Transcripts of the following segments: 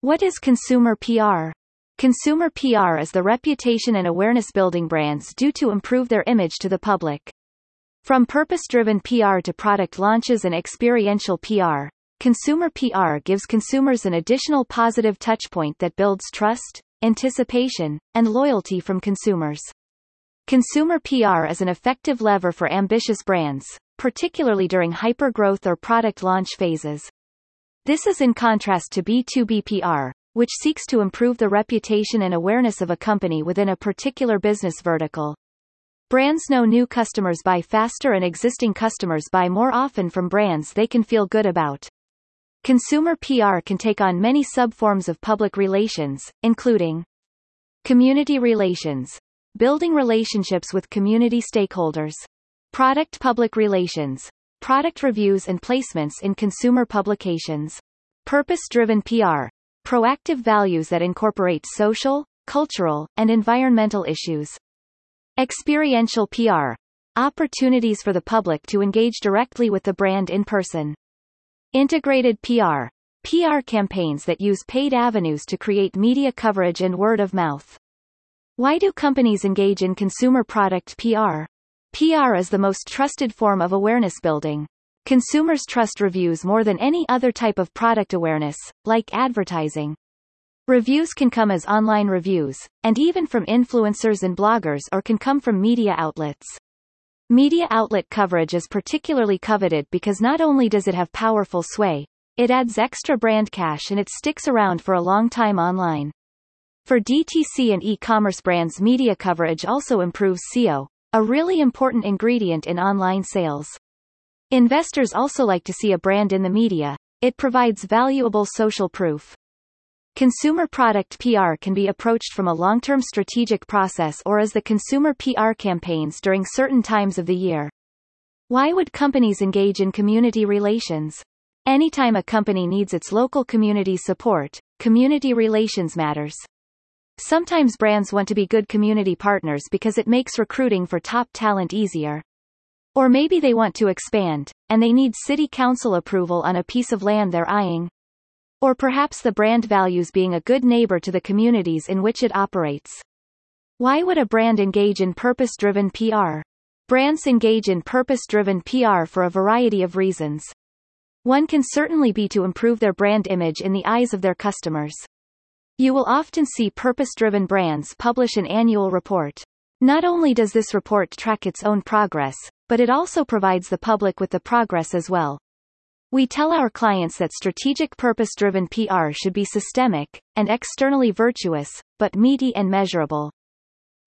What is consumer PR? Consumer PR is the reputation and awareness building brands do to improve their image to the public. From purpose-driven PR to product launches and experiential PR, consumer PR gives consumers an additional positive touchpoint that builds trust, anticipation, and loyalty from consumers. Consumer PR is an effective lever for ambitious brands, particularly during hypergrowth or product launch phases. This is in contrast to B2B PR, which seeks to improve the reputation and awareness of a company within a particular business vertical. Brands know new customers buy faster and existing customers buy more often from brands they can feel good about. Consumer PR can take on many subforms of public relations, including community relations, building relationships with community stakeholders, product public relations, product reviews and placements in consumer publications, purpose-driven PR, proactive values that incorporate social, cultural, and environmental issues, experiential PR, opportunities for the public to engage directly with the brand in person, integrated PR, PR campaigns that use paid avenues to create media coverage and word of mouth. Why do companies engage in consumer product PR? PR is the most trusted form of awareness building. Consumers trust reviews more than any other type of product awareness, like advertising. Reviews can come as online reviews, and even from influencers and bloggers or can come from media outlets. Media outlet coverage is particularly coveted because not only does it have powerful sway, it adds extra brand cash and it sticks around for a long time online. For DTC and e-commerce brands media coverage also improves SEO, a really important ingredient in online sales. Investors also like to see a brand in the media. It provides valuable social proof. Consumer product PR can be approached from a long-term strategic process or as the consumer PR campaigns during certain times of the year. Why would companies engage in community relations? Anytime a company needs its local community support, community relations matters. Sometimes brands want to be good community partners because it makes recruiting for top talent easier. Or maybe they want to expand, and they need city council approval on a piece of land they're eyeing. Or perhaps the brand values being a good neighbor to the communities in which it operates. Why would a brand engage in purpose-driven PR? Brands engage in purpose-driven PR for a variety of reasons. One can certainly be to improve their brand image in the eyes of their customers. You will often see purpose-driven brands publish an annual report. Not only does this report track its own progress, but it also provides the public with the progress as well. We tell our clients that strategic purpose-driven PR should be systemic, and externally virtuous, but meaty and measurable.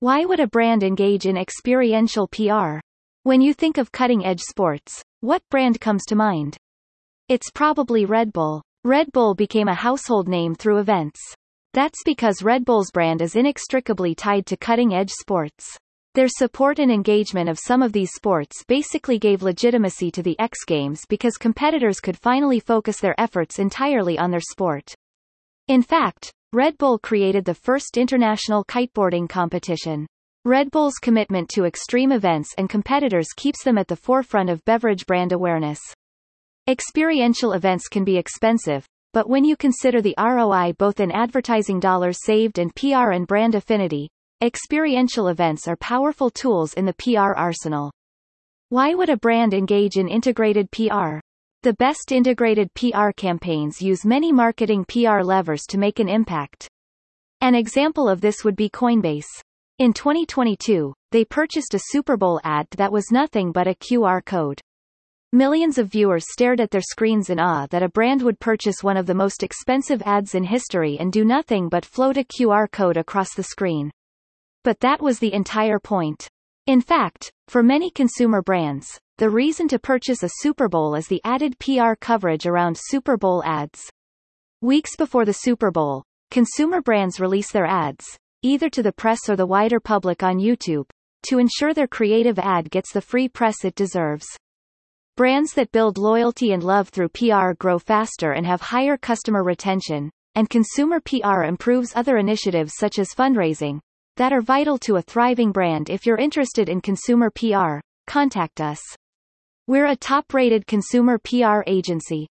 Why would a brand engage in experiential PR? When you think of cutting-edge sports, what brand comes to mind? It's probably Red Bull. Red Bull became a household name through events. That's because Red Bull's brand is inextricably tied to cutting-edge sports. Their support and engagement of some of these sports basically gave legitimacy to the X Games because competitors could finally focus their efforts entirely on their sport. In fact, Red Bull created the first international kiteboarding competition. Red Bull's commitment to extreme events and competitors keeps them at the forefront of beverage brand awareness. Experiential events can be expensive, but when you consider the ROI both in advertising dollars saved and PR and brand affinity, experiential events are powerful tools in the PR arsenal. Why would a brand engage in integrated PR? The best integrated PR campaigns use many marketing PR levers to make an impact. An example of this would be Coinbase. In 2022, they purchased a Super Bowl ad that was nothing but a QR code. Millions of viewers stared at their screens in awe that a brand would purchase one of the most expensive ads in history and do nothing but float a QR code across the screen. But that was the entire point. In fact, for many consumer brands, the reason to purchase a Super Bowl is the added PR coverage around Super Bowl ads. Weeks before the Super Bowl, consumer brands release their ads, either to the press or the wider public on YouTube, to ensure their creative ad gets the free press it deserves. Brands that build loyalty and love through PR grow faster and have higher customer retention, and consumer PR improves other initiatives such as fundraising, that are vital to a thriving brand. If you're interested in consumer PR, contact us. We're a top-rated consumer PR agency.